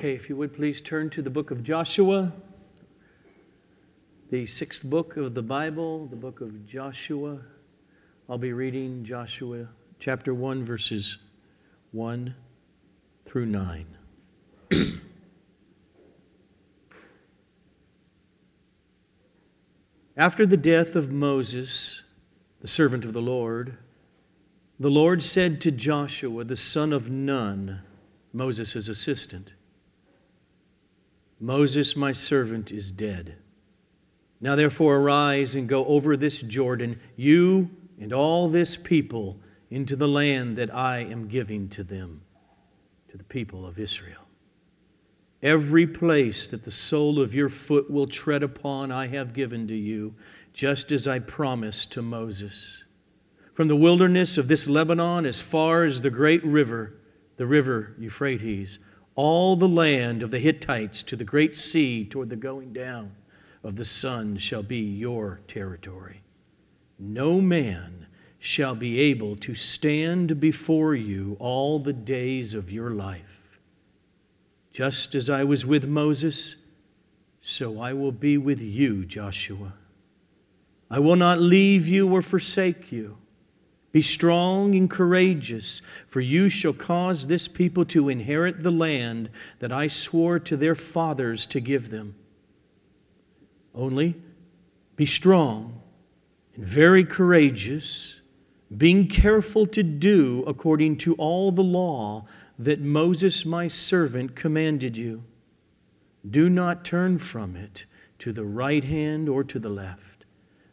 Okay, if you would please turn to the book of Joshua, the sixth book of the Bible, the book of Joshua. I'll be reading Joshua chapter 1, verses 1 through 9. After the death of Moses, the servant of the Lord, the Lord said to Joshua, the son of Nun, Moses' assistant, Moses, my servant, is dead. Now therefore arise and go over this Jordan, you and all this people, into the land that I am giving to them, to the people of Israel. Every place that the sole of your foot will tread upon, I have given to you, just as I promised to Moses. From the wilderness of this Lebanon as far as the great river, the river Euphrates, all the land of the Hittites to the great sea toward the going down of the sun shall be your territory. No man shall be able to stand before you all the days of your life. Just as I was with Moses, so I will be with you, Joshua. I will not leave you or forsake you. Be strong and courageous, for you shall cause this people to inherit the land that I swore to their fathers to give them. Only be strong and very courageous, being careful to do according to all the law that Moses my servant commanded you. Do not turn from it to the right hand or to the left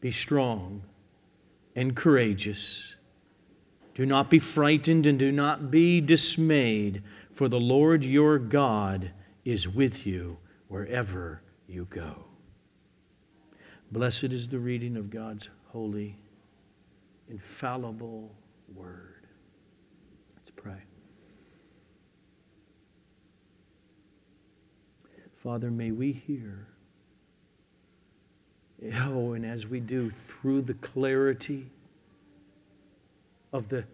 Be strong and courageous. Do not be frightened and do not be dismayed, for the Lord your God is with you wherever you go. Blessed is the reading of God's holy, infallible word. Let's pray. Father, may we hear Oh, and as we do, through the clarity of the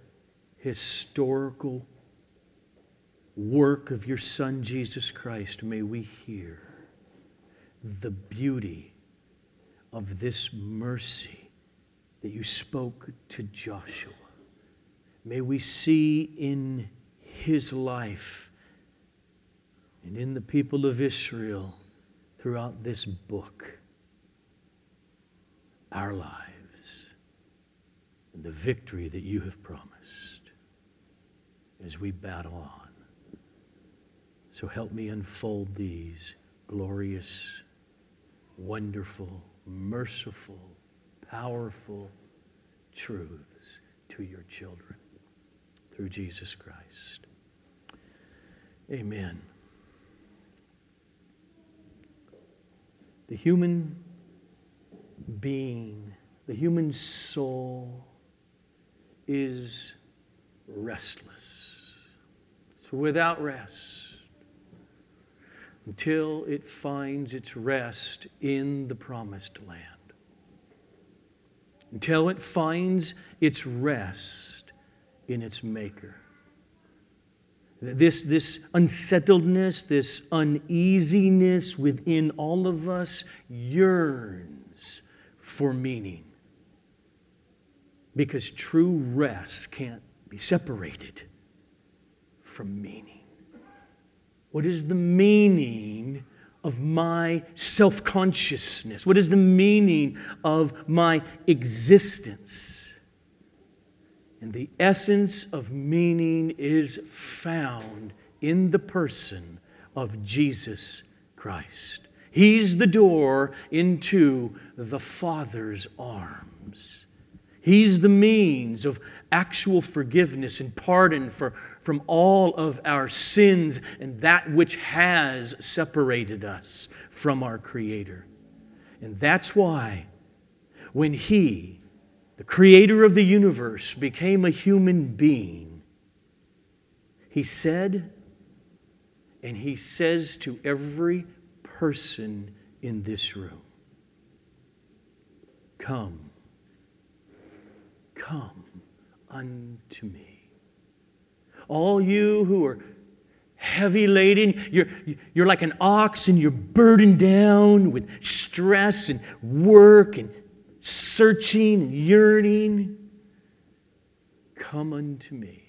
historical work of your Son, Jesus Christ, may we hear the beauty of this mercy that you spoke to Joshua. May we see in his life and in the people of Israel throughout this book our lives and the victory that you have promised as we battle on. So help me unfold these glorious, wonderful, merciful, powerful truths to your children through Jesus Christ. Amen. The human being, the human soul, is restless. It's without rest until it finds its rest in the promised land. Until it finds its rest in its Maker. This, this unsettledness, this uneasiness within all of us yearns for meaning. Because true rest can't be separated from meaning. What is the meaning of my self consciousness? What is the meaning of my existence? And the essence of meaning is found in the person of Jesus Christ. He's the door into the Father's arms. He's the means of actual forgiveness and pardon for, from all of our sins and that which has separated us from our Creator. And that's why when He, the Creator of the universe, became a human being, He said, and He says to every person in this room, Come Come unto me. All you who are heavy laden, you're, you're like an ox and you're burdened down with stress and work and searching and yearning. Come unto me,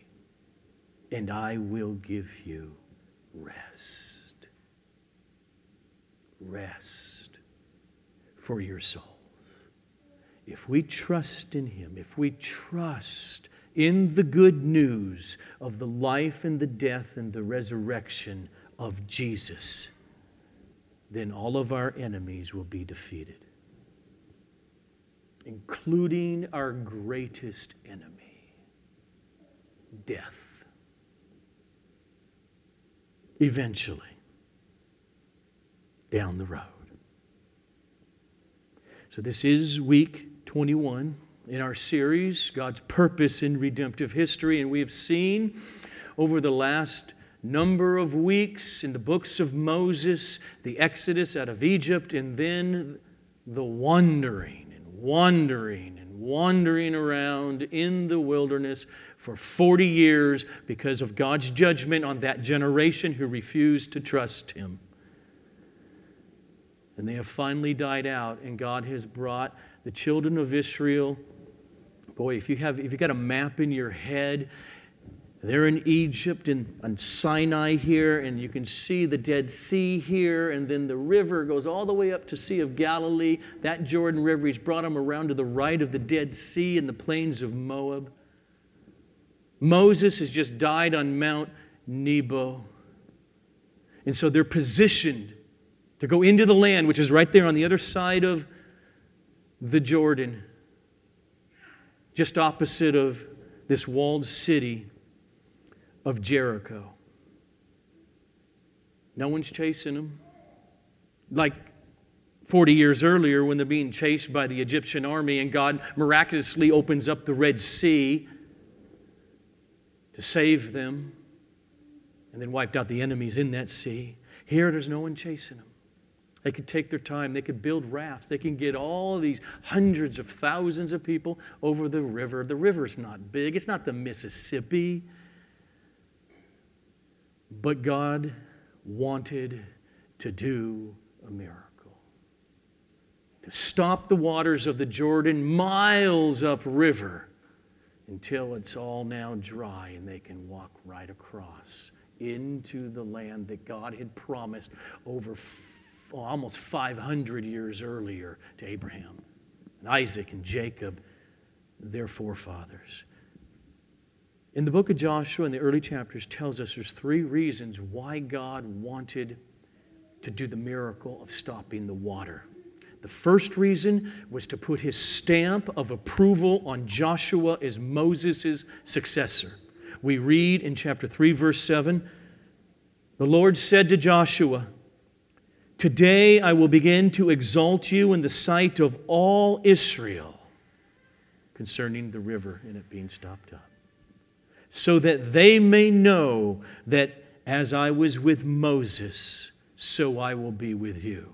and I will give you rest. Rest for your souls. if we trust in Him, if we trust in the good news of the life and the death and the resurrection of Jesus, then all of our enemies will be defeated, including our greatest enemy, death. Eventually, down the road. So, this is week 21 in our series, God's Purpose in Redemptive History. And we have seen over the last number of weeks in the books of Moses, the Exodus out of Egypt, and then the wandering and wandering and wandering around in the wilderness for 40 years because of God's judgment on that generation who refused to trust Him. And they have finally died out, and God has brought the children of Israel. Boy, if you have if you got a map in your head, they're in Egypt and on Sinai here, and you can see the Dead Sea here, and then the river goes all the way up to Sea of Galilee. That Jordan River, he's brought them around to the right of the Dead Sea in the plains of Moab. Moses has just died on Mount Nebo. And so they're positioned to go into the land, which is right there on the other side of the Jordan, just opposite of this walled city of Jericho. No one's chasing them. Like 40 years earlier, when they're being chased by the Egyptian army, and God miraculously opens up the Red Sea to save them and then wiped out the enemies in that sea. Here, there's no one chasing them. They could take their time. They could build rafts. They can get all these hundreds of thousands of people over the river. The river's not big, it's not the Mississippi. But God wanted to do a miracle. To stop the waters of the Jordan miles upriver until it's all now dry and they can walk right across into the land that God had promised over almost 500 years earlier to Abraham and Isaac and Jacob, their forefathers. In the book of Joshua, in the early chapters, tells us there's three reasons why God wanted to do the miracle of stopping the water. The first reason was to put his stamp of approval on Joshua as Moses' successor. We read in chapter 3, verse 7 The Lord said to Joshua, Today I will begin to exalt you in the sight of all Israel concerning the river and it being stopped up, so that they may know that as I was with Moses, so I will be with you.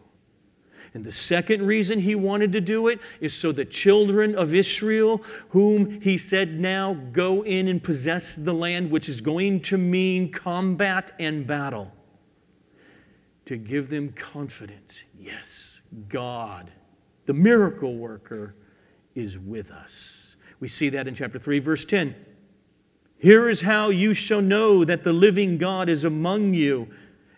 And the second reason he wanted to do it is so the children of Israel, whom he said now go in and possess the land, which is going to mean combat and battle to give them confidence. Yes, God, the miracle worker, is with us. We see that in chapter 3, verse 10. Here is how you shall know that the living God is among you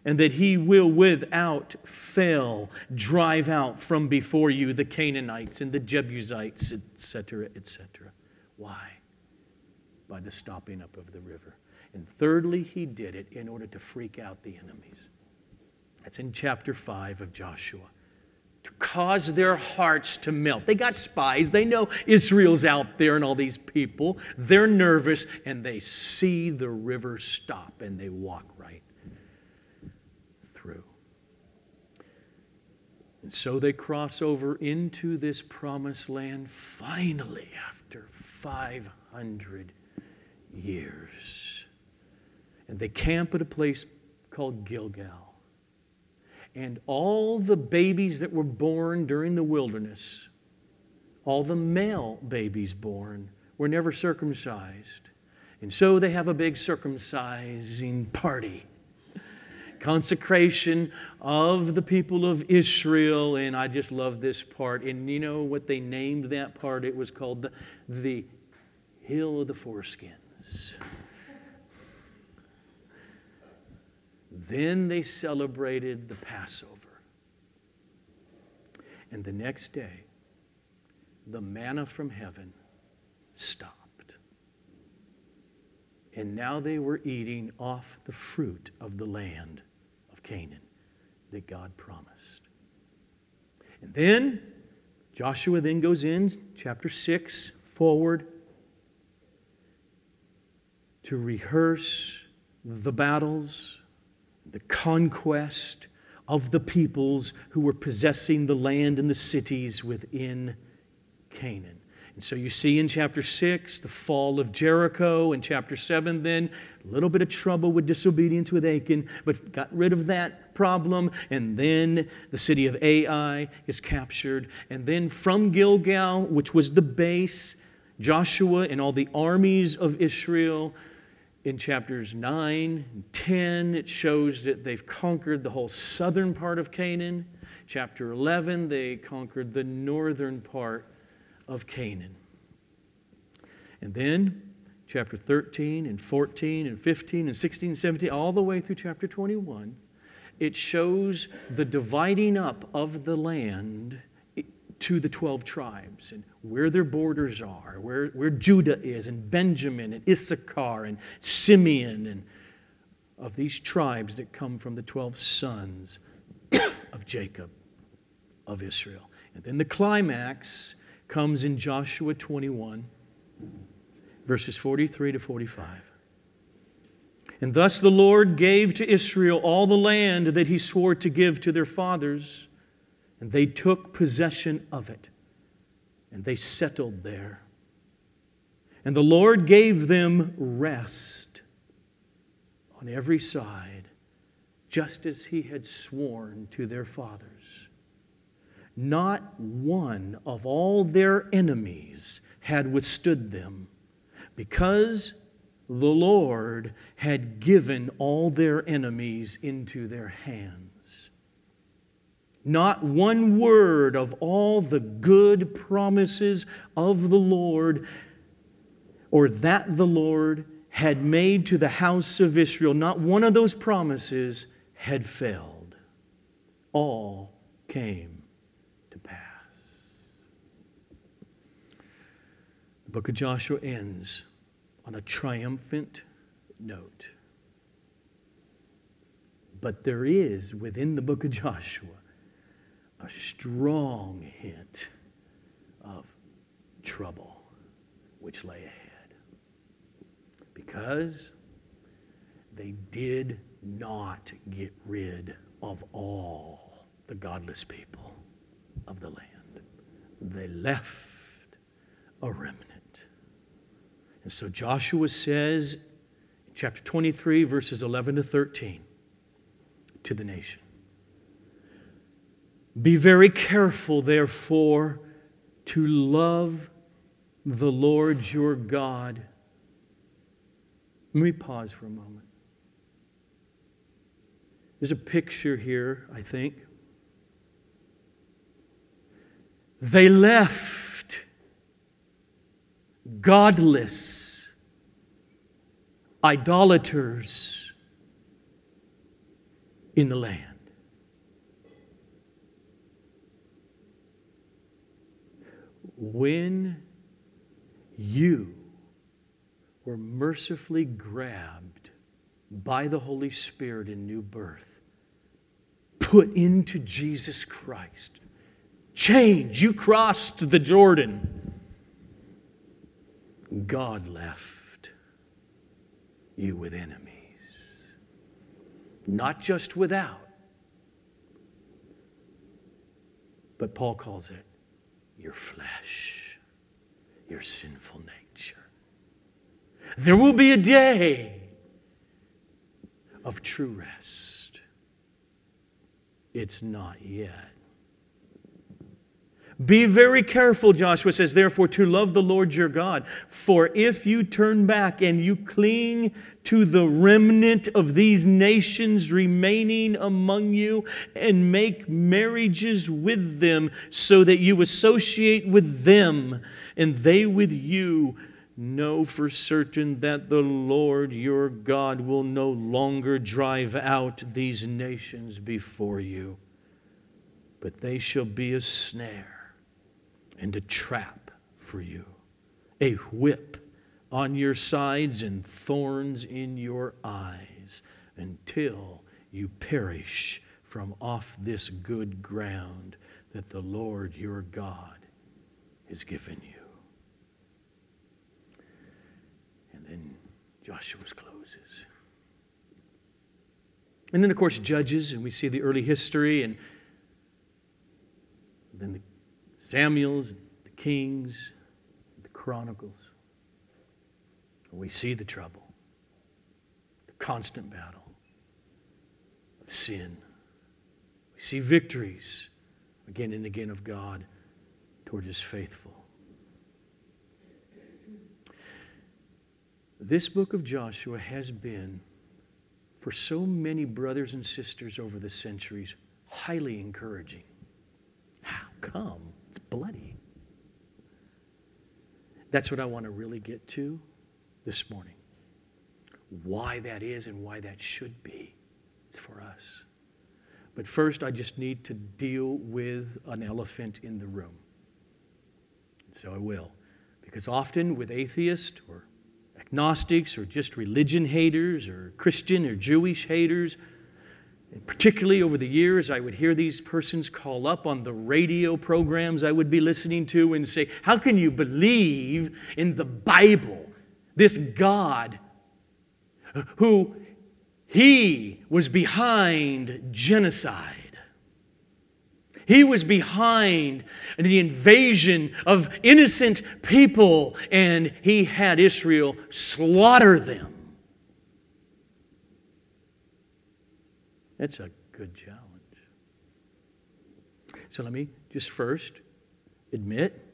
and that he will without fail drive out from before you the Canaanites and the Jebusites, etc., etc. Why? By the stopping up of the river. And thirdly, he did it in order to freak out the enemies. That's in chapter 5 of Joshua. to cause their hearts to melt. They got spies. They know Israel's out there and all these people. They're nervous and they see the river stop and they walk right through. And so they cross over into this promised land finally after 500 years. And they camp at a place called Gilgal. And all the babies that were born during the wilderness, all the male babies born, were never circumcised. And so they have a big circumcising party. Consecration of the people of Israel. And I just love this part. And you know what they named that part? It was called the, the Hill of the Foreskins. Then they celebrated the Passover. And the next day, the manna from heaven stopped. And now they were eating off the fruit of the land of Canaan that God promised. And then Joshua then goes in, chapter 6, forward to rehearse the battles the conquest of the peoples who were possessing the land and the cities within Canaan. And so you see in chapter 6 the fall of Jericho. In chapter 7, then, a little bit of trouble with disobedience with Achan, but got rid of that problem. And then the city of Ai is captured. And then from Gilgal, which was the base, Joshua and all the armies of Israel in chapters 9 and 10, it shows that they've conquered the whole southern part of Canaan. Chapter 11, they conquered the northern part of Canaan. And then, chapter 13 and 14 and 15 and 16 and 17, all the way through chapter 21, it shows the dividing up of the land to the 12 tribes and where their borders are, where, where Judah is, and Benjamin, and Issachar, and Simeon, and of these tribes that come from the 12 sons of Jacob, of Israel. And then the climax comes in Joshua 21, verses 43 to 45. And thus the Lord gave to Israel all the land that he swore to give to their fathers and they took possession of it, and they settled there. And the Lord gave them rest on every side, just as He had sworn to their fathers. Not one of all their enemies had withstood them, because the Lord had given all their enemies into their hands. Not one word of all the good promises of the Lord or that the Lord had made to the house of Israel, not one of those promises had failed. All came to pass. The book of Joshua ends on a triumphant note. But there is within the book of Joshua a strong hint of trouble which lay ahead. Because they did not get rid of all the godless people of the land, they left a remnant. And so Joshua says in chapter 23, verses 11 to 13, to the nation be very careful, therefore, to love the Lord your God. Let me pause for a moment. There's a picture here, I think. They left godless, idolaters in the land. When you were mercifully grabbed by the Holy Spirit in new birth, put into Jesus Christ, change. You crossed the Jordan. God left you with enemies. Not just without, but Paul calls it your flesh, your sinful nature. There will be a day of true rest. It's not yet. Be very careful, Joshua says, therefore, to love the Lord your God. For if you turn back and you cling to the remnant of these nations remaining among you and make marriages with them so that you associate with them and they with you, know for certain that the Lord your God will no longer drive out these nations before you, but they shall be a snare and a trap for you, a whip on your sides and thorns in your eyes until you perish from off this good ground that the Lord your God has given you. And then Joshua's closes. And then, of course, Judges, and we see the early history, and then the Samuel's, the Kings, the Chronicles. We see the trouble, the constant battle of sin. We see victories again and again of God toward his faithful. This book of Joshua has been, for so many brothers and sisters over the centuries, highly encouraging. How come? Bloody. That's what I want to really get to this morning. Why that is and why that should be. It's for us. But first, I just need to deal with an elephant in the room. So I will. Because often with atheists or agnostics or just religion haters or Christian or Jewish haters, and particularly over the years, I would hear these persons call up on the radio programs I would be listening to and say, How can you believe in the Bible, this God who he was behind genocide? He was behind the invasion of innocent people, and he had Israel slaughter them. That's a good challenge. So let me just first admit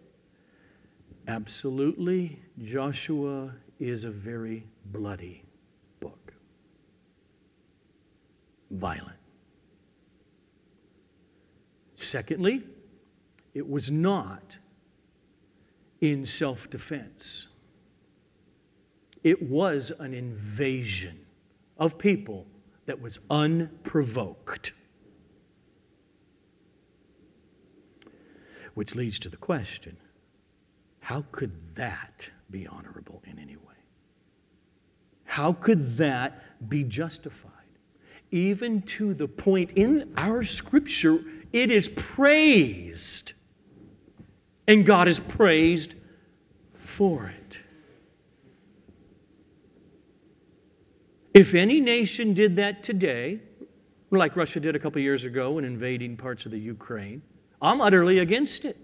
absolutely, Joshua is a very bloody book, violent. Secondly, it was not in self defense, it was an invasion of people that was unprovoked. Which leads to the question how could that be honorable in any way? How could that be justified? Even to the point in our scripture, it is praised. And God is praised for it. If any nation did that today, like Russia did a couple years ago in invading parts of the Ukraine, I'm utterly against it.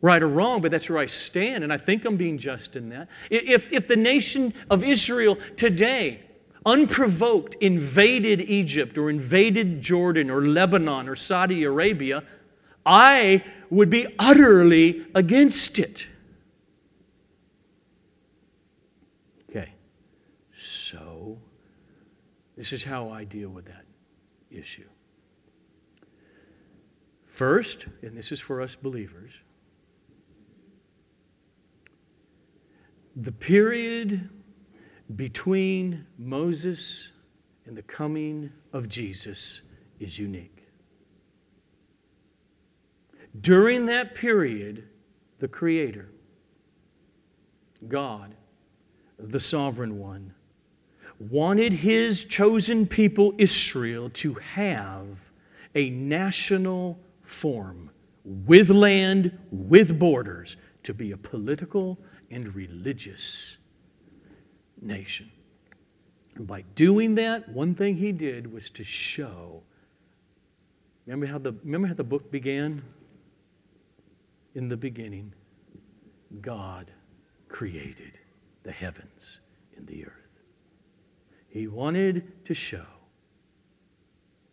Right or wrong, but that's where I stand, and I think I'm being just in that. If, if the nation of Israel today, unprovoked, invaded Egypt or invaded Jordan or Lebanon or Saudi Arabia, I would be utterly against it. This is how I deal with that issue. First, and this is for us believers, the period between Moses and the coming of Jesus is unique. During that period, the Creator, God, the Sovereign One, wanted his chosen people, Israel, to have a national form with land, with borders, to be a political and religious nation. And by doing that, one thing he did was to show. Remember how the, remember how the book began? In the beginning, God created the heavens and the earth. He wanted to show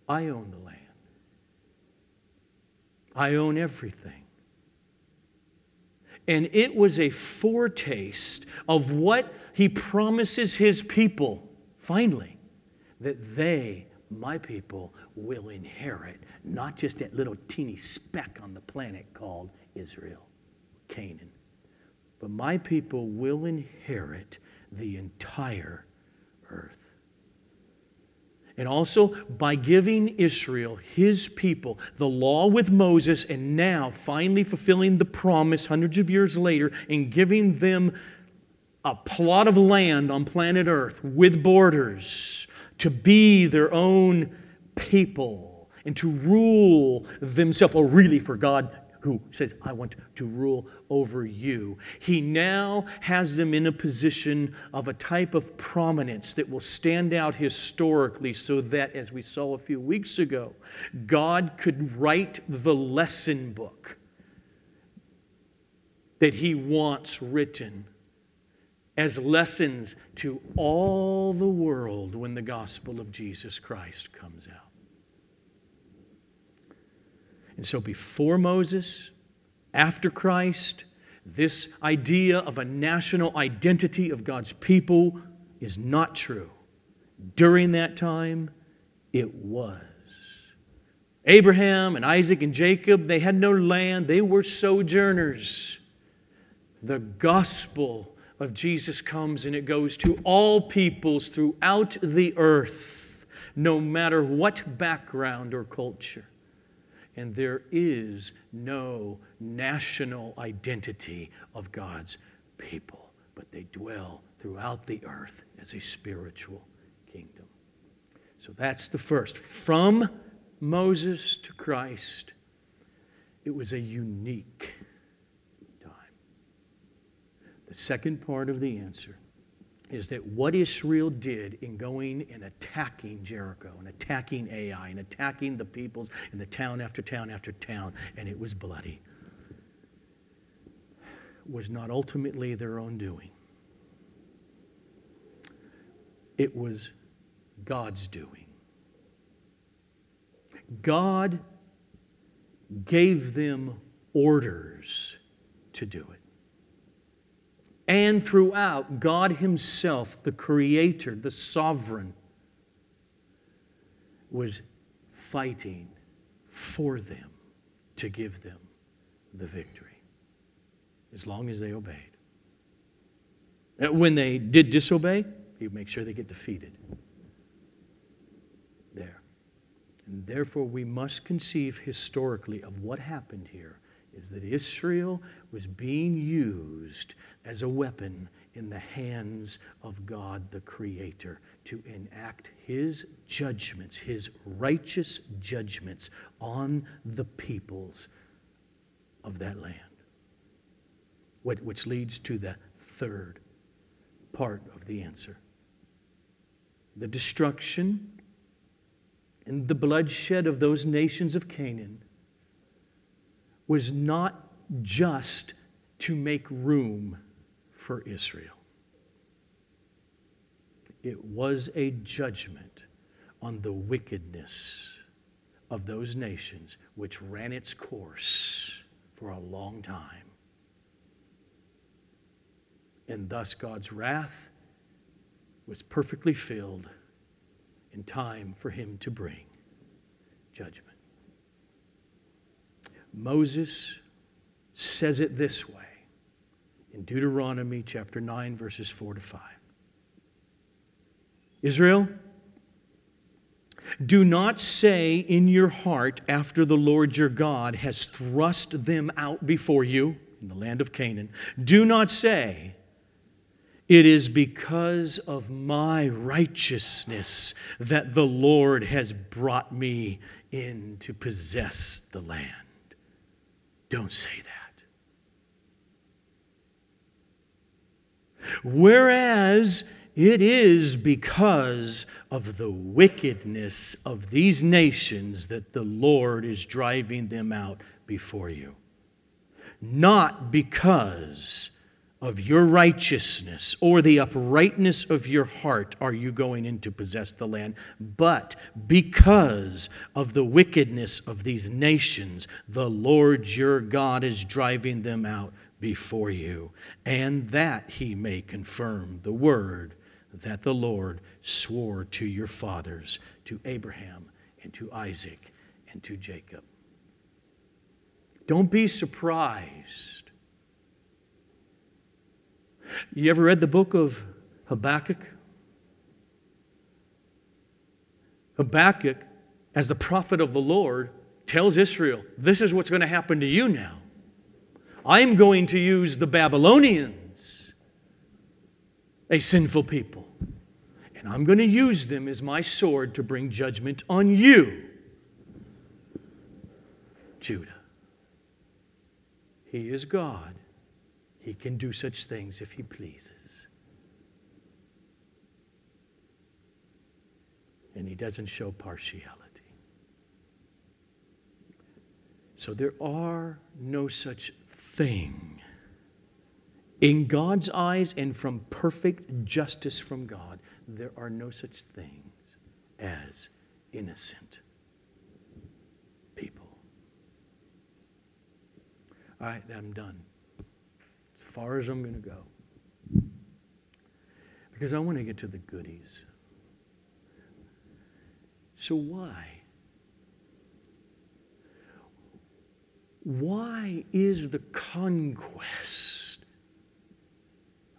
I own the land, I own everything. And it was a foretaste of what he promises his people, finally, that they, my people, will inherit not just that little teeny speck on the planet called Israel, Canaan, but my people will inherit the entire earth. And also by giving Israel, his people, the law with Moses, and now finally fulfilling the promise hundreds of years later and giving them a plot of land on planet Earth with borders to be their own people and to rule themselves, or really for God who says, I want to rule over you. He now has them in a position of a type of prominence that will stand out historically, so that, as we saw a few weeks ago, God could write the lesson book that He wants written as lessons to all the world when the gospel of Jesus Christ comes out. And so, before Moses, after Christ, this idea of a national identity of God's people is not true. During that time, it was. Abraham and Isaac and Jacob, they had no land, they were sojourners. The gospel of Jesus comes and it goes to all peoples throughout the earth, no matter what background or culture and there is no national identity of God's people, but they dwell throughout the earth as a spiritual kingdom. So that's the first. From Moses to Christ, it was a unique time. The second part of the answer is that what Israel did in going and attacking Jericho and attacking Ai and attacking the peoples in the town after town after town, and it was bloody, was not ultimately their own doing. It was God's doing. God gave them orders to do it and throughout, God Himself, the Creator, the Sovereign, was fighting for them to give them the victory, as long as they obeyed. Uh, when they did disobey, He would make sure they get defeated. There. And therefore, we must conceive historically of what happened here is that Israel was being used as a weapon in the hands of God the Creator to enact His judgments, His righteous judgments on the peoples of that land. Which leads to the third part of the answer the destruction and the bloodshed of those nations of Canaan was not just to make room for Israel. It was a judgment on the wickedness of those nations which ran its course for a long time. And thus God's wrath was perfectly filled in time for him to bring judgment. Moses says it this way in Deuteronomy chapter 9, verses 4 to 5. Israel, do not say in your heart after the Lord your God has thrust them out before you in the land of Canaan. Do not say, It is because of my righteousness that the Lord has brought me in to possess the land. Don't say that. Whereas it is because of the wickedness of these nations that the Lord is driving them out before you. Not because of your righteousness or the uprightness of your heart are you going in to possess the land, but because of the wickedness of these nations, the Lord your God is driving them out before you, and that he may confirm the word that the Lord swore to your fathers, to Abraham and to Isaac and to Jacob. Don't be surprised you ever read the book of Habakkuk? Habakkuk, as the prophet of the Lord, tells Israel, This is what's going to happen to you now. I'm going to use the Babylonians, a sinful people, and I'm going to use them as my sword to bring judgment on you, Judah. He is God. He can do such things if He pleases. And He doesn't show partiality. So there are no such thing in God's eyes and from perfect justice from God, there are no such things as innocent people. All right, I'm done As far as I'm going to go. Because I want to get to the goodies. So, why? Why is the conquest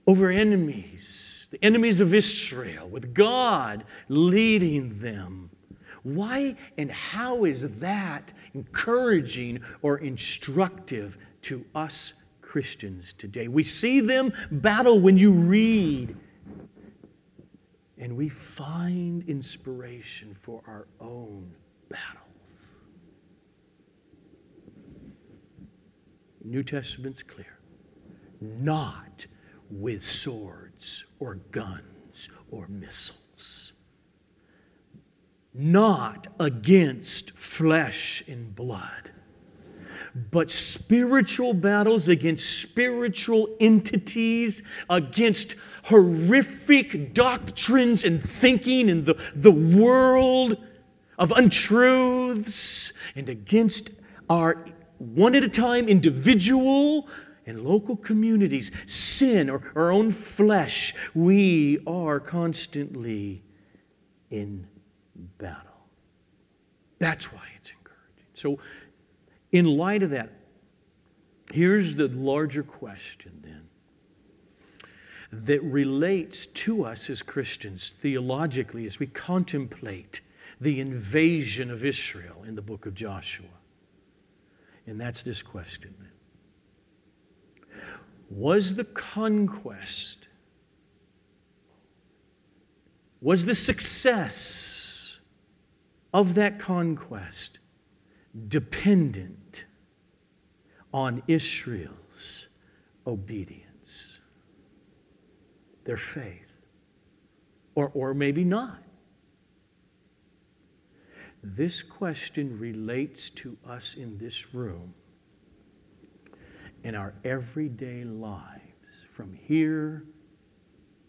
over enemies, the enemies of Israel, with God leading them? Why and how is that encouraging or instructive to us Christians today. We see them battle when you read, and we find inspiration for our own battles. New Testament's clear. Not with swords or guns or missiles. Not against flesh and blood but spiritual battles against spiritual entities, against horrific doctrines and thinking in the, the world of untruths, and against our one at a time individual and local communities, sin or our own flesh, we are constantly in battle. That's why it's encouraging. So in light of that, here's the larger question then that relates to us as Christians theologically as we contemplate the invasion of Israel in the book of Joshua. And that's this question Was the conquest, was the success of that conquest dependent on Israel's obedience, their faith, or, or maybe not. This question relates to us in this room in our everyday lives, from here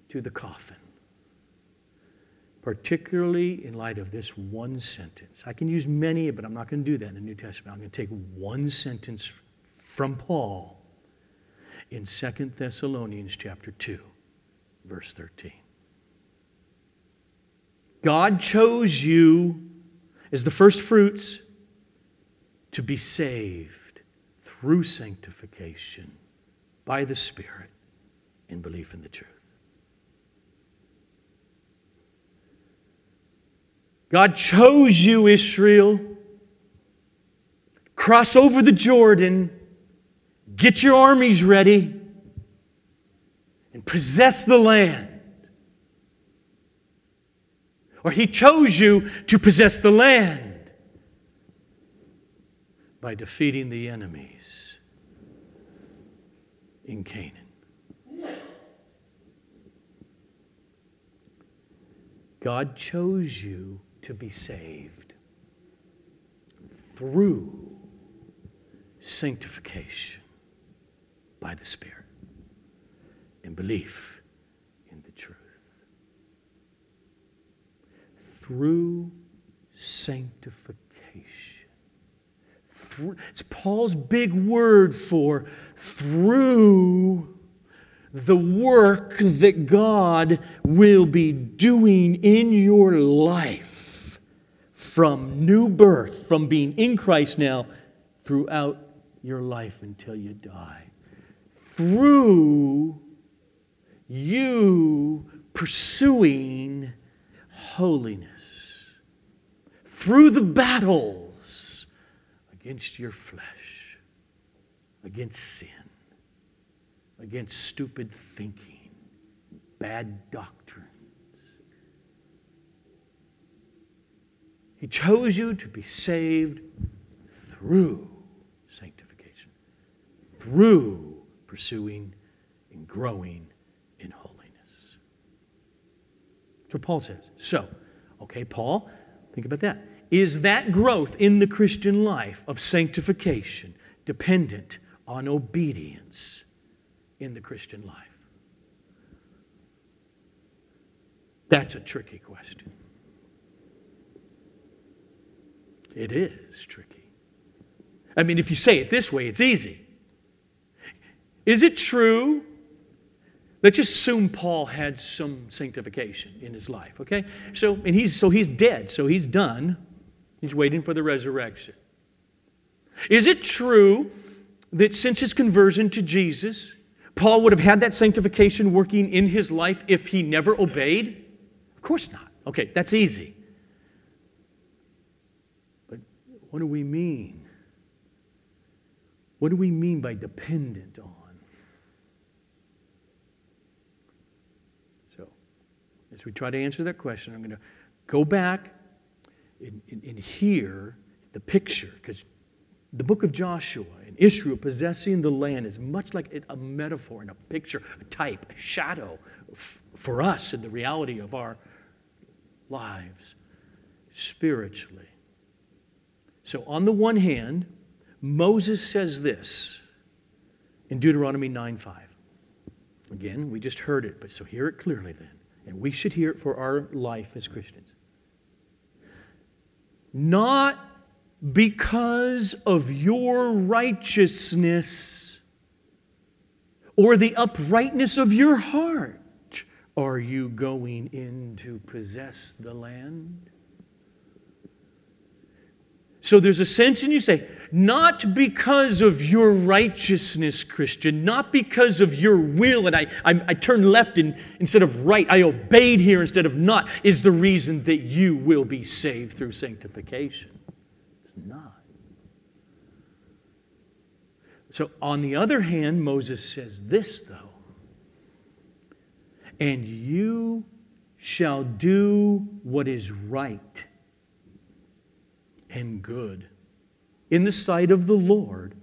to the coffin particularly in light of this one sentence. I can use many, but I'm not going to do that in the New Testament. I'm going to take one sentence from Paul in 2 Thessalonians chapter 2, verse 13. God chose you as the first fruits to be saved through sanctification by the Spirit in belief in the truth. God chose you, Israel. Cross over the Jordan, get your armies ready, and possess the land. Or he chose you to possess the land by defeating the enemies in Canaan. God chose you to be saved through sanctification by the Spirit and belief in the truth. Through sanctification. It's Paul's big word for through the work that God will be doing in your life from new birth, from being in Christ now, throughout your life until you die. Through you pursuing holiness through the battles against your flesh, against sin, against stupid thinking, bad doctrines. He chose you to be saved through sanctification, through pursuing and growing in holiness. That's what Paul says. So, okay, Paul, think about that. Is that growth in the Christian life of sanctification dependent on obedience in the Christian life? That's a tricky question. It is tricky. I mean, if you say it this way, it's easy. Is it true Let's just assume Paul had some sanctification in his life, okay? So, and he's so he's dead, so he's done. He's waiting for the resurrection. Is it true that since his conversion to Jesus, Paul would have had that sanctification working in his life if he never obeyed? Of course not. Okay, that's easy. But what do we mean? What do we mean by dependent on? So, as we try to answer that question, I'm going to go back and, and, and hear the picture, because the book of Joshua and Israel possessing the land is much like a metaphor and a picture, a type, a shadow for us in the reality of our lives spiritually. So, on the one hand, Moses says this in Deuteronomy 9 5. Again, we just heard it, but so hear it clearly then and we should hear it for our life as Christians. Not because of your righteousness or the uprightness of your heart are you going in to possess the land. So there's a sense in you say, not because of your righteousness, Christian, not because of your will, and I, I, I turned left in, instead of right, I obeyed here instead of not, is the reason that you will be saved through sanctification. It's not. So, on the other hand, Moses says this, though, and you shall do what is right and good in the sight of the Lord,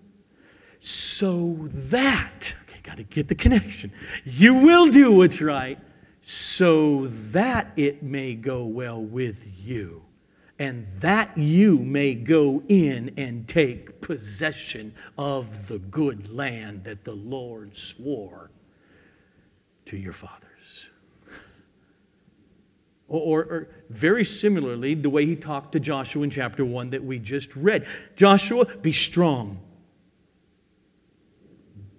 so that, okay, got to get the connection, you will do what's right, so that it may go well with you, and that you may go in and take possession of the good land that the Lord swore to your fathers. Or, or, very similarly, the way he talked to Joshua in chapter 1 that we just read Joshua, be strong,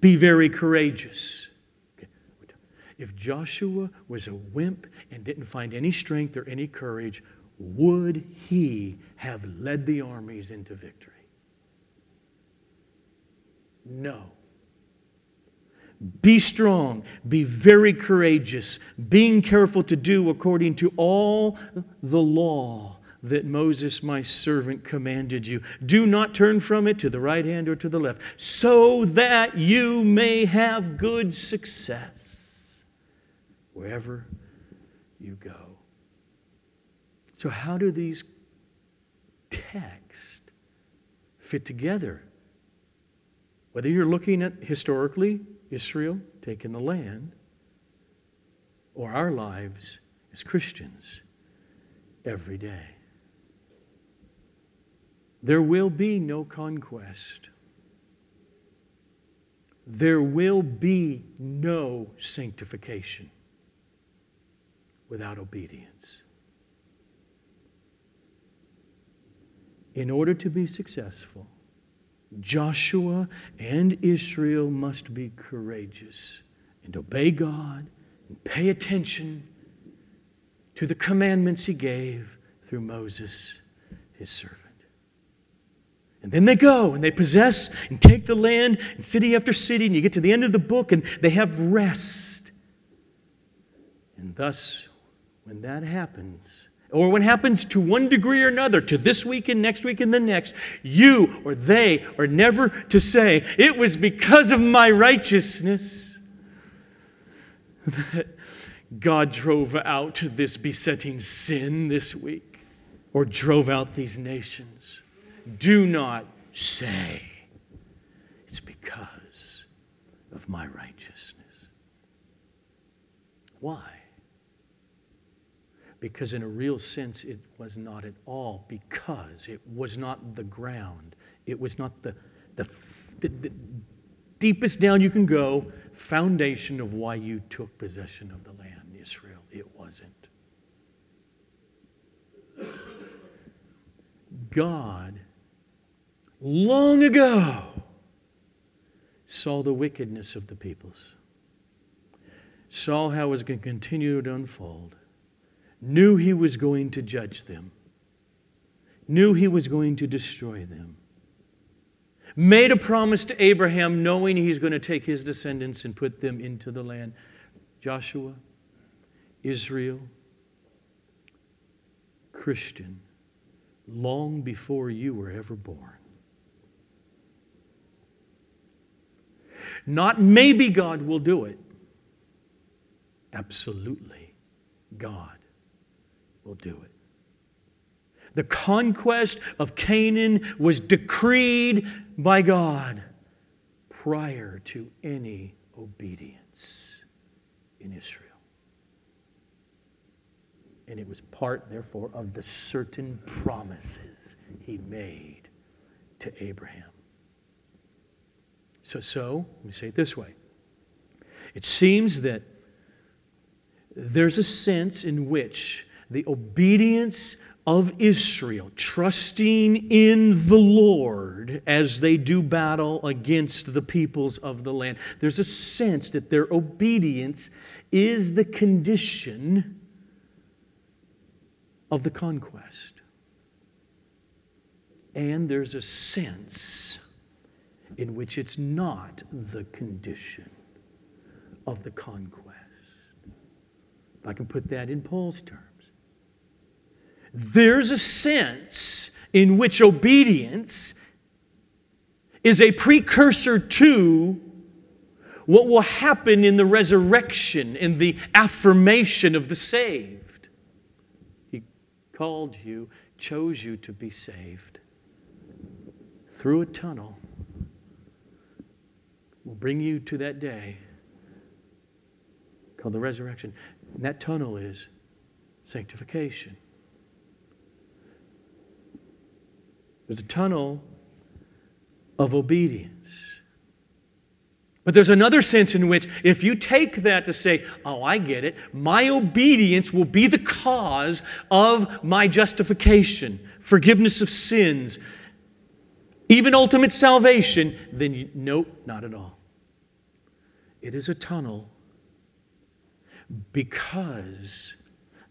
be very courageous. If Joshua was a wimp and didn't find any strength or any courage, would he have led the armies into victory? No. Be strong, be very courageous, being careful to do according to all the law that Moses, my servant, commanded you. Do not turn from it to the right hand or to the left, so that you may have good success. wherever you go. So, how do these texts fit together? Whether you're looking at historically Israel taking the land or our lives as Christians every day. There will be no conquest. There will be no sanctification without obedience. In order to be successful, Joshua and Israel must be courageous and obey God and pay attention to the commandments he gave through Moses, his servant. And then they go and they possess and take the land and city after city, and you get to the end of the book and they have rest. And thus, when that happens, or when happens to one degree or another, to this week and next week and the next, you or they are never to say, It was because of my righteousness that God drove out this besetting sin this week or drove out these nations. Do not say, It's because of my righteousness. Why? Because, in a real sense, it was not at all because it was not the ground, it was not the, the, the, the deepest down you can go foundation of why you took possession of the land, Israel. It wasn't. God, long ago, saw the wickedness of the peoples, saw how it was going to continue to unfold, knew he was going to judge them, knew he was going to destroy them made a promise to Abraham, knowing he's going to take his descendants and put them into the land. Joshua, Israel, Christian, long before you were ever born. Not maybe God will do it. Absolutely, God will do it. The conquest of Canaan was decreed by God prior to any obedience in Israel. And it was part, therefore, of the certain promises he made to Abraham. So, so, let me say it this way. It seems that there's a sense in which the obedience of Israel, trusting in the Lord as they do battle against the peoples of the land. There's a sense that their obedience is the condition of the conquest. And there's a sense in which it's not the condition of the conquest. If I can put that in Paul's terms there's a sense in which obedience is a precursor to what will happen in the resurrection, in the affirmation of the saved. He called you, chose you to be saved through a tunnel. Will bring you to that day called the resurrection. And that tunnel is sanctification. There's a tunnel of obedience. But there's another sense in which, if you take that to say, oh, I get it, my obedience will be the cause of my justification, forgiveness of sins, even ultimate salvation, then you, nope, not at all. It is a tunnel because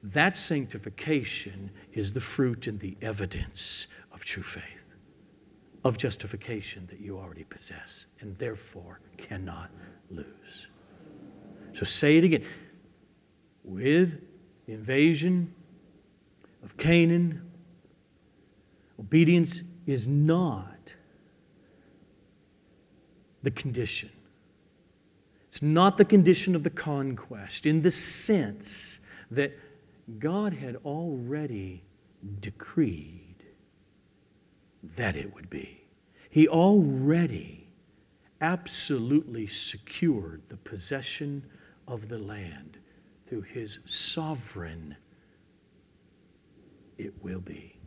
that sanctification is the fruit and the evidence true faith, of justification that you already possess, and therefore cannot lose. So say it again. With the invasion of Canaan, obedience is not the condition. It's not the condition of the conquest in the sense that God had already decreed that it would be. He already absolutely secured the possession of the land through his sovereign, it will be.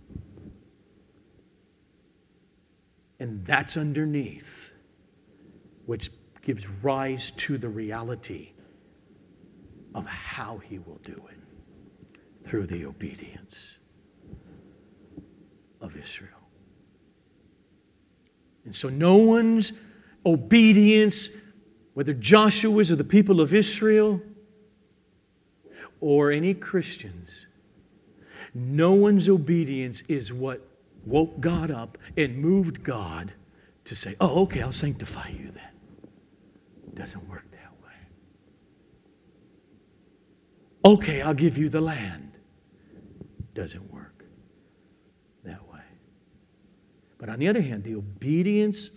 And that's underneath, which gives rise to the reality of how he will do it through the obedience of Israel. And so, no one's obedience, whether Joshua's or the people of Israel or any Christians, no one's obedience is what woke God up and moved God to say, Oh, okay, I'll sanctify you then. Doesn't work that way. Okay, I'll give you the land. Doesn't work that way. But on the other hand, the obedience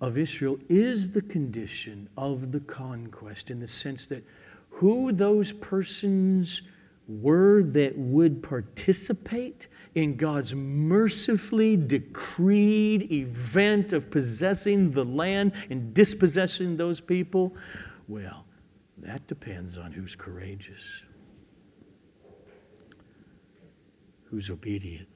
of Israel is the condition of the conquest in the sense that who those persons were that would participate in God's mercifully decreed event of possessing the land and dispossessing those people? Well, that depends on who's courageous, who's obedient.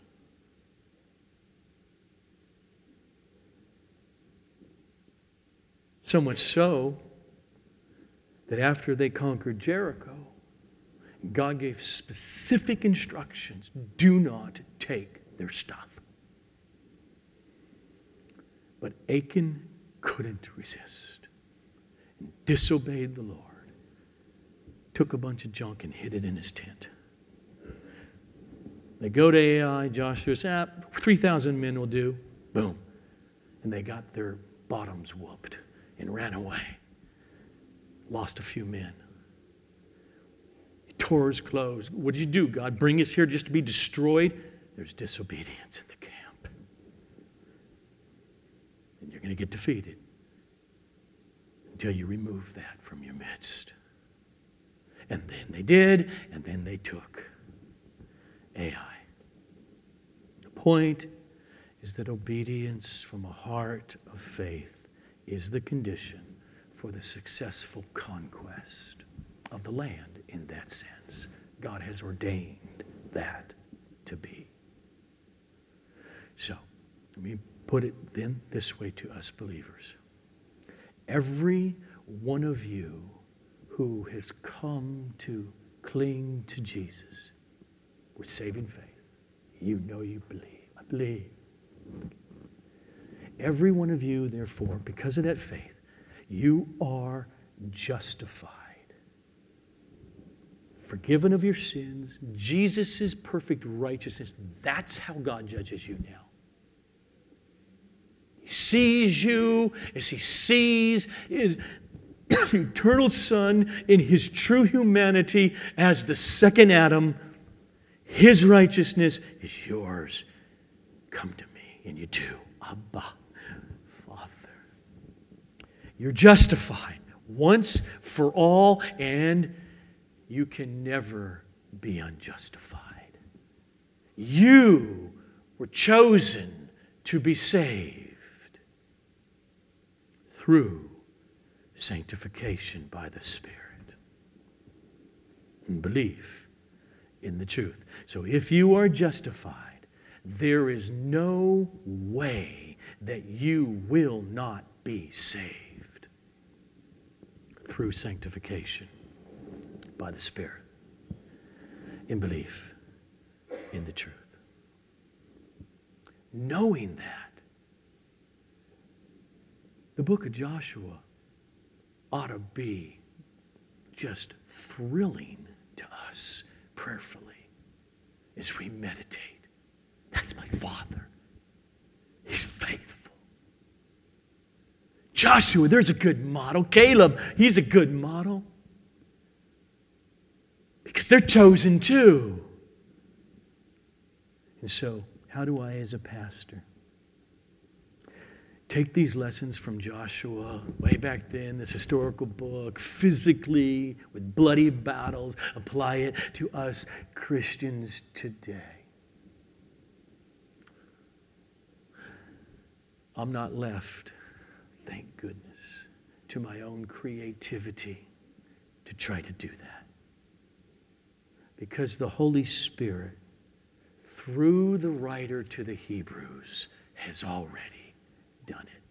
So much so that after they conquered Jericho, God gave specific instructions do not take their stuff. But Achan couldn't resist and disobeyed the Lord, took a bunch of junk and hid it in his tent. They go to Ai, Joshua says, ah, 3,000 men will do. Boom. And they got their bottoms whooped and ran away. Lost a few men He tore his clothes. What did you do, God? Bring us here just to be destroyed? There's disobedience in the camp. And you're going to get defeated until you remove that from your midst. And then they did, and then they took Ai. The point is that obedience from a heart of faith is the condition for the successful conquest of the land in that sense. God has ordained that to be. So, let me put it then this way to us believers. Every one of you who has come to cling to Jesus with saving faith, you know you believe. I believe. Every one of you, therefore, because of that faith, you are justified forgiven of your sins, Jesus' perfect righteousness. That's how God judges you now. He sees you as he sees his eternal Son in his true humanity as the second Adam. His righteousness is yours. Come to me, and you do. Abba. You're justified once for all and you can never be unjustified. You were chosen to be saved through sanctification by the Spirit and belief in the truth. So if you are justified, there is no way that you will not be saved through sanctification by the Spirit in belief in the truth. Knowing that, the book of Joshua ought to be just thrilling to us prayerfully as we meditate. That's my Father. He's faithful. Joshua, there's a good model. Caleb, he's a good model because they're chosen too. And so, how do I, as a pastor, take these lessons from Joshua way back then, this historical book, physically, with bloody battles, apply it to us Christians today. I'm not left, thank goodness, to my own creativity to try to do that. Because the Holy Spirit, through the writer to the Hebrews, has already done it.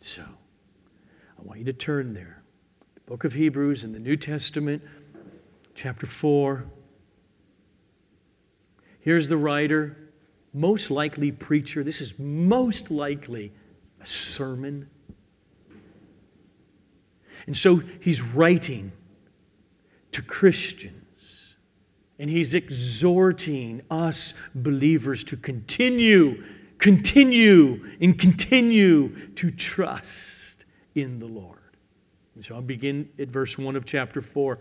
So, I want you to turn there. The book of Hebrews in the New Testament, chapter 4. Here's the writer, most likely preacher. This is most likely a sermon. And so he's writing to Christians. And he's exhorting us believers to continue, continue, and continue to trust in the Lord. And so I'll begin at verse 1 of chapter 4.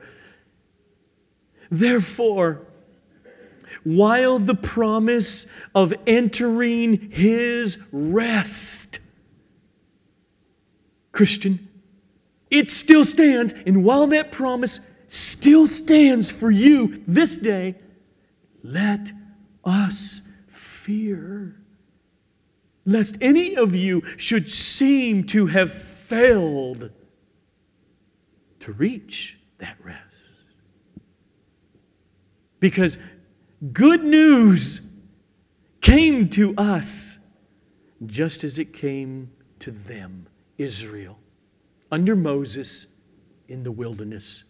Therefore, while the promise of entering his rest, Christian, it still stands. And while that promise still stands for you this day, let us fear. Lest any of you should seem to have failed to reach that rest. Because good news came to us just as it came to them, Israel, under Moses in the wilderness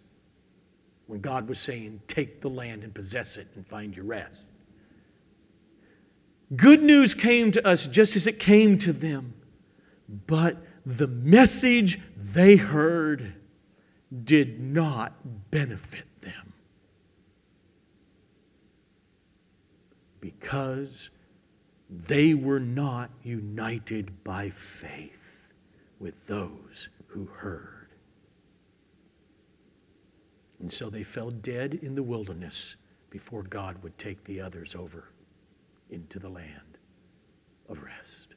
when God was saying, Take the land and possess it and find your rest. Good news came to us just as it came to them, but the message they heard did not benefit them because they were not united by faith with those who heard. And so they fell dead in the wilderness before God would take the others over into the land of rest.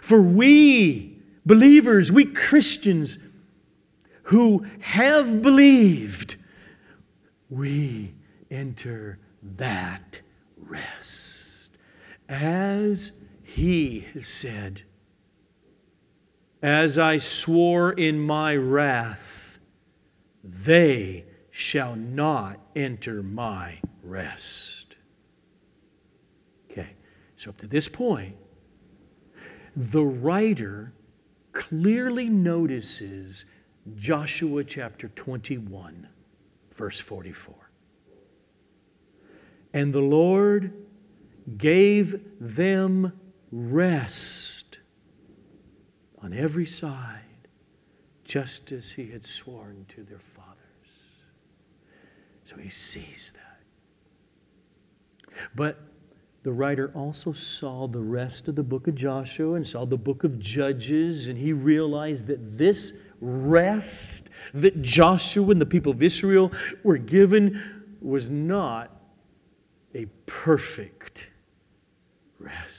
For we, believers, we Christians who have believed, we enter that rest. As he has said, as I swore in my wrath, they shall not enter my rest. Okay, so up to this point, the writer clearly notices Joshua chapter 21, verse 44. And the Lord gave them rest on every side just as he had sworn to their fathers. So he sees that. But the writer also saw the rest of the book of Joshua and saw the book of Judges, and he realized that this rest that Joshua and the people of Israel were given was not a perfect rest.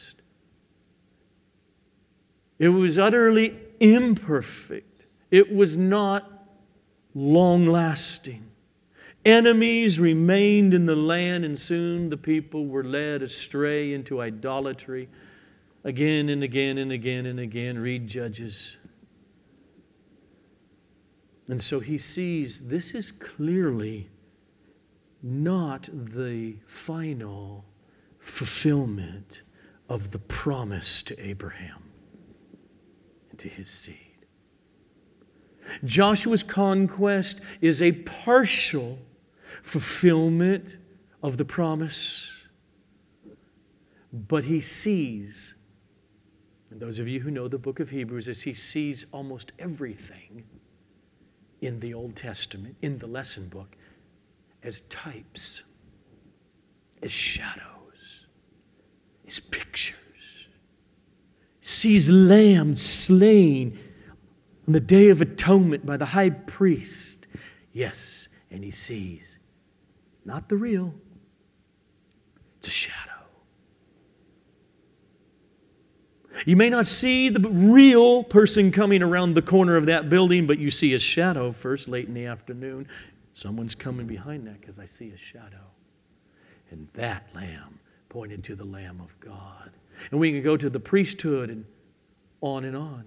It was utterly imperfect. It was not long lasting. Enemies remained in the land, and soon the people were led astray into idolatry again and again and again and again. Read Judges. And so he sees this is clearly not the final fulfillment of the promise to Abraham to his seed. Joshua's conquest is a partial fulfillment of the promise, but he sees, and those of you who know the book of Hebrews, as he sees almost everything in the Old Testament, in the lesson book, as types, as shadows, as pictures. Sees lambs slain on the Day of Atonement by the high priest. Yes, and he sees not the real, it's a shadow. You may not see the real person coming around the corner of that building, but you see a shadow first late in the afternoon. Someone's coming behind that because I see a shadow. And that lamb pointed to the Lamb of God. And we can go to the priesthood and on and on.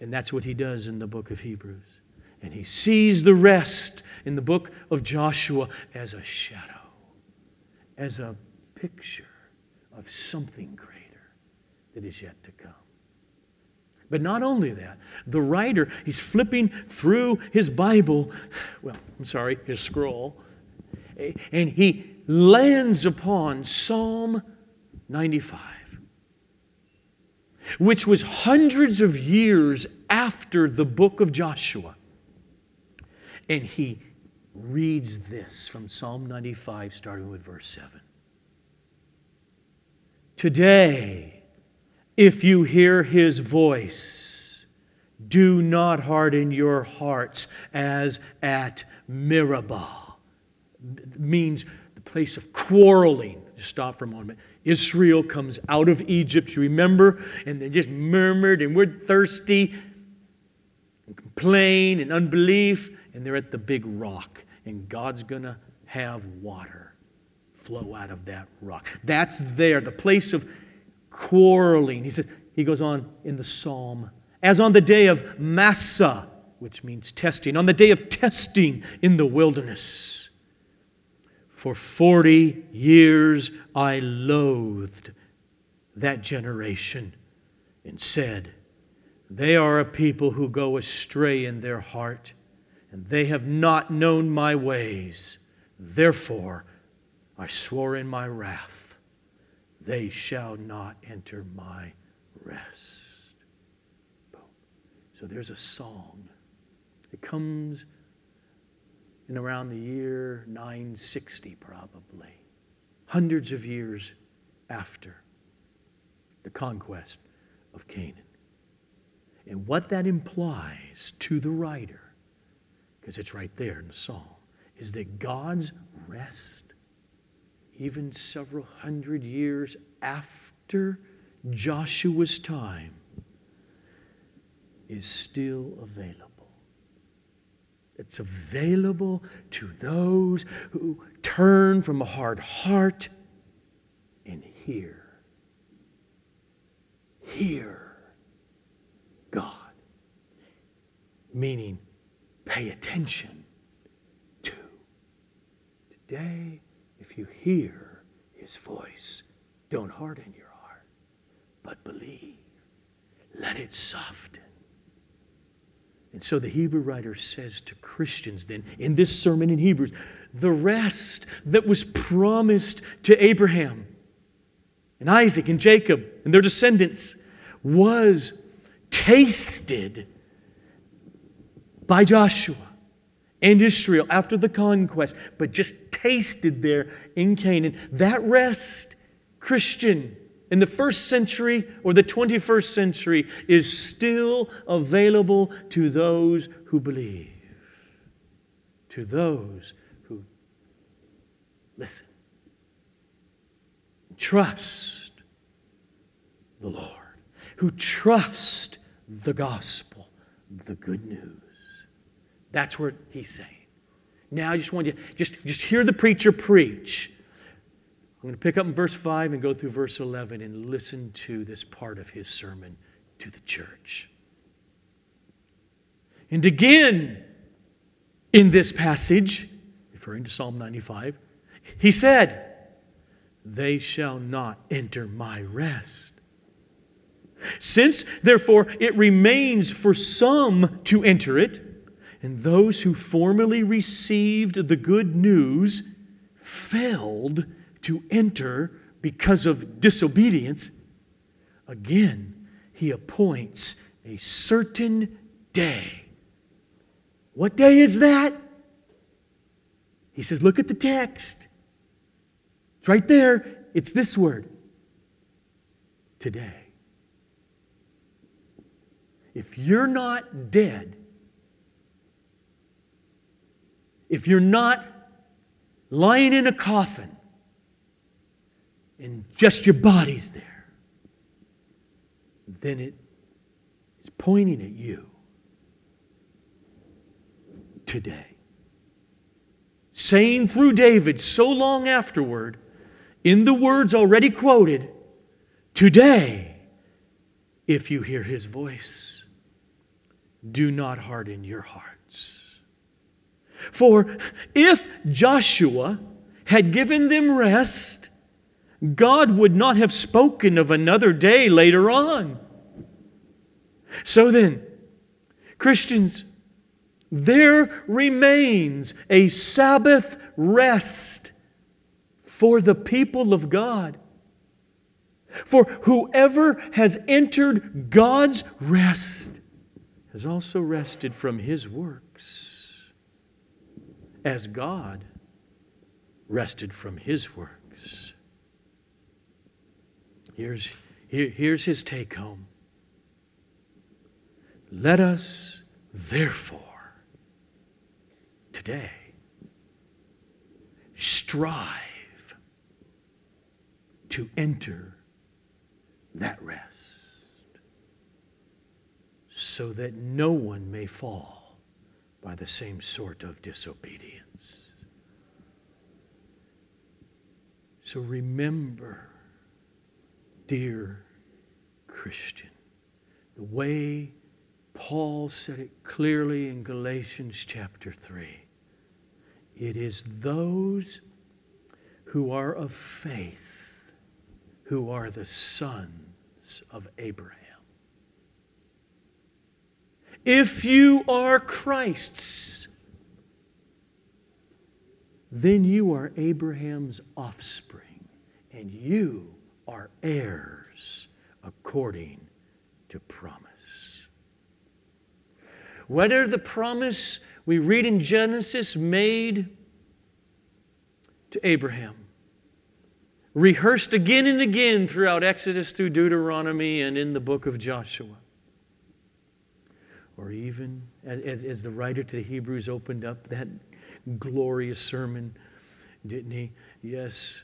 And that's what he does in the book of Hebrews. And he sees the rest in the book of Joshua as a shadow, as a picture of something greater that is yet to come. But not only that, the writer, he's flipping through his Bible, well, I'm sorry, his scroll, and he lands upon Psalm 95, which was hundreds of years after the book of Joshua. And he reads this from Psalm 95, starting with verse 7. Today, if you hear his voice, do not harden your hearts as at Meribah. Means the place of quarreling. Just stop for a moment. Israel comes out of Egypt, you remember? And they just murmured, and we're thirsty, and complain, and unbelief. And they're at the big rock, and God's going to have water flow out of that rock. That's there, the place of quarreling. He says, he goes on in the psalm, as on the day of Massah, which means testing, on the day of testing in the wilderness. For 40 years I loathed that generation and said, They are a people who go astray in their heart, and they have not known my ways. Therefore, I swore in my wrath they shall not enter my rest. So there's a song. It comes in around the year 960, probably, hundreds of years after the conquest of Canaan. And what that implies to the writer, because it's right there in the psalm, is that God's rest even several hundred years after Joshua's time, is still available. It's available to those who turn from a hard heart and hear. Hear God. Meaning, pay attention to. Today, if you hear his voice, don't harden your heart, but believe. Let it soften. And so the Hebrew writer says to Christians then in this sermon in Hebrews, the rest that was promised to Abraham and Isaac and Jacob and their descendants was tasted by Joshua and Israel after the conquest, but just tasted there in Canaan. That rest, Christian, in the first century or the 21st century, is still available to those who believe, to those who listen, trust the Lord, who trust the gospel, the good news. That's what he's saying. Now I just want you just just hear the preacher preach. I'm going to pick up in verse 5 and go through verse 11 and listen to this part of his sermon to the church. And again, in this passage, referring to Psalm 95, he said, They shall not enter my rest. Since, therefore, it remains for some to enter it, and those who formerly received the good news failed to enter because of disobedience, again, he appoints a certain day. What day is that? He says, Look at the text. It's right there. It's this word today. If you're not dead, if you're not lying in a coffin and just your body's there, then it is pointing at you today. Saying through David so long afterward, in the words already quoted, Today, if you hear his voice, do not harden your hearts. For if Joshua had given them rest, God would not have spoken of another day later on. So then, Christians, there remains a Sabbath rest for the people of God. For whoever has entered God's rest has also rested from his works, as God rested from his works. Here's, here, here's his take home. Let us, therefore, today strive to enter that rest so that no one may fall by the same sort of disobedience. So remember, dear Christian, the way Paul said it clearly in Galatians chapter 3. It is those who are of faith who are the sons of Abraham. If you are Christ's, then you are Abraham's offspring, and you are heirs according to promise. Whether the promise we read in Genesis made to Abraham, rehearsed again and again throughout Exodus through Deuteronomy and in the book of Joshua, or even as, as the writer to the Hebrews opened up that glorious sermon, didn't he? Yes,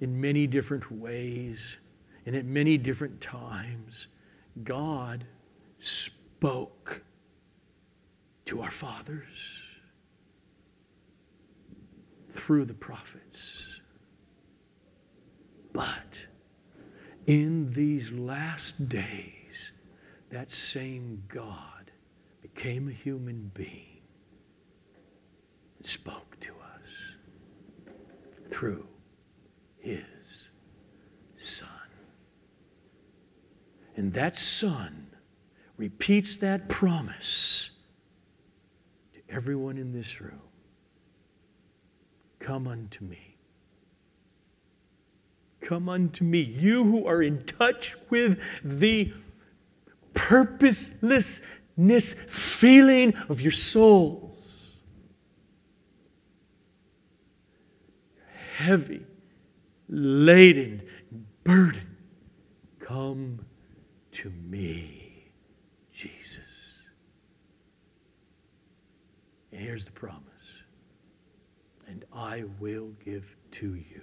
in many different ways and at many different times, God spoke to our fathers through the prophets. But in these last days, that same God became a human being and spoke to us through his Son. And that Son repeats that promise to everyone in this room Come unto me. Come unto me, you who are in touch with the purposelessness feeling of your souls. Heavy, laden, burdened. Come to me, Jesus. And here's the promise and I will give to you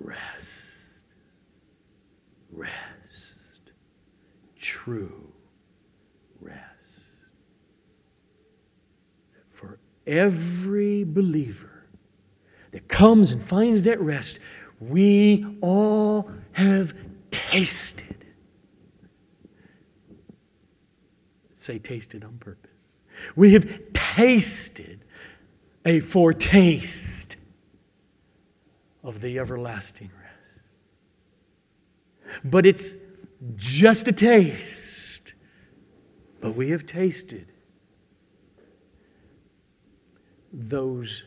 rest, rest, true rest. For every believer that comes and finds that rest, we all have tasted. Say tasted on purpose. We have tasted a foretaste of the everlasting rest. But it's just a taste. But we have tasted those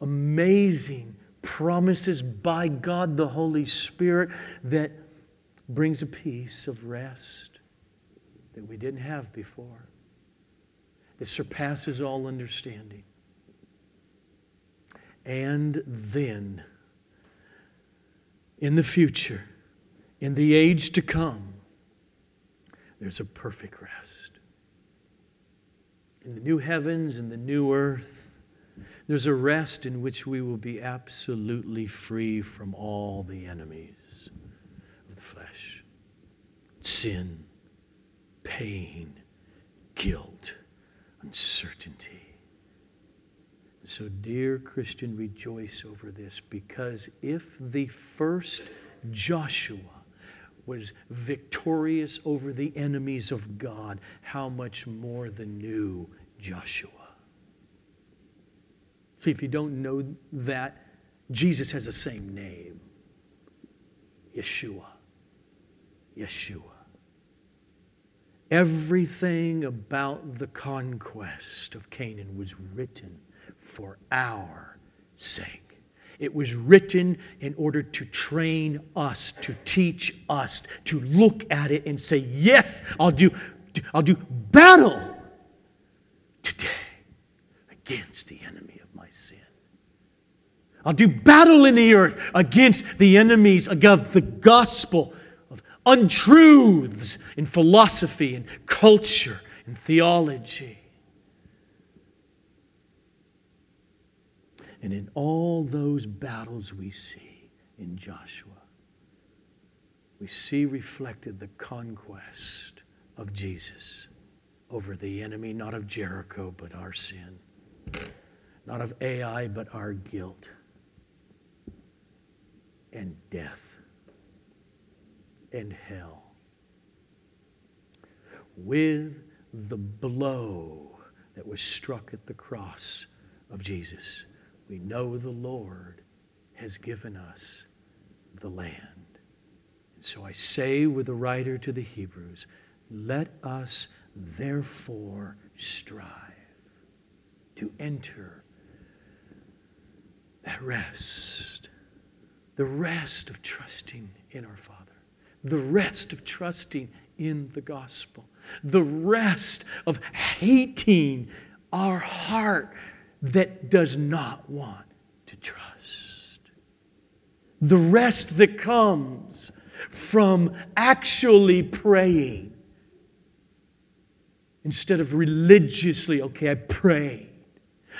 amazing promises by God the Holy Spirit that brings a peace of rest that we didn't have before that surpasses all understanding. And then, in the future, in the age to come, there's a perfect rest. In the new heavens and the new earth, there's a rest in which we will be absolutely free from all the enemies. Of the flesh sin, pain, guilt, uncertainty. So, dear Christian, rejoice over this because if the first Joshua was victorious over the enemies of God, how much more the new Joshua? See, if you don't know that, Jesus has the same name Yeshua. Yeshua. Everything about the conquest of Canaan was written for our sake. It was written in order to train us, to teach us, to look at it and say, Yes, I'll do, I'll do battle today against the enemy sin. I'll do battle in the earth against the enemies of the gospel, of untruths in philosophy and culture and theology. And in all those battles we see in Joshua, we see reflected the conquest of Jesus over the enemy, not of Jericho, but our sin, not of Ai, but our guilt and death and hell. With the blow that was struck at the cross of Jesus, we know the Lord has given us the land. And so I say with the writer to the Hebrews, let us therefore strive to enter that rest the rest of trusting in our Father, the rest of trusting in the gospel, the rest of hating our heart that does not want to trust, the rest that comes from actually praying instead of religiously, okay, I pray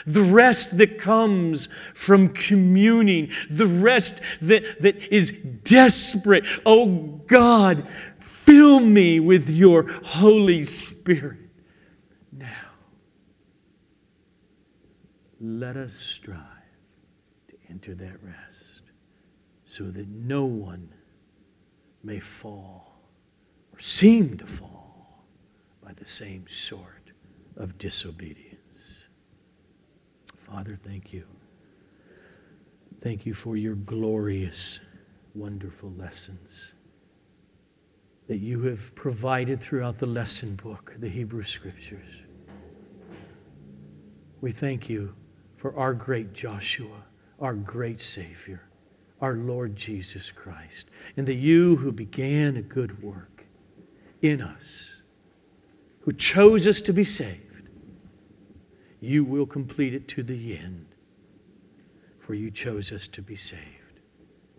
the rest that comes from communing, the rest that, that is desperate. Oh God, fill me with your Holy Spirit. Now, let us strive to enter that rest so that no one may fall or seem to fall by the same sort of disobedience. Father, thank you. Thank you for your glorious, wonderful lessons that you have provided throughout the lesson book, the Hebrew Scriptures. We thank you for our great Joshua, our great Savior, our Lord Jesus Christ, and that you who began a good work in us, who chose us to be saved, you will complete it to the end. For you chose us to be saved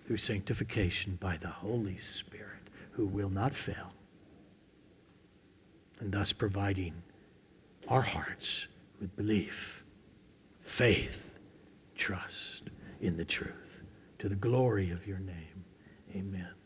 through sanctification by the Holy Spirit, who will not fail, and thus providing our hearts with belief, faith, trust in the truth, to the glory of your name. Amen.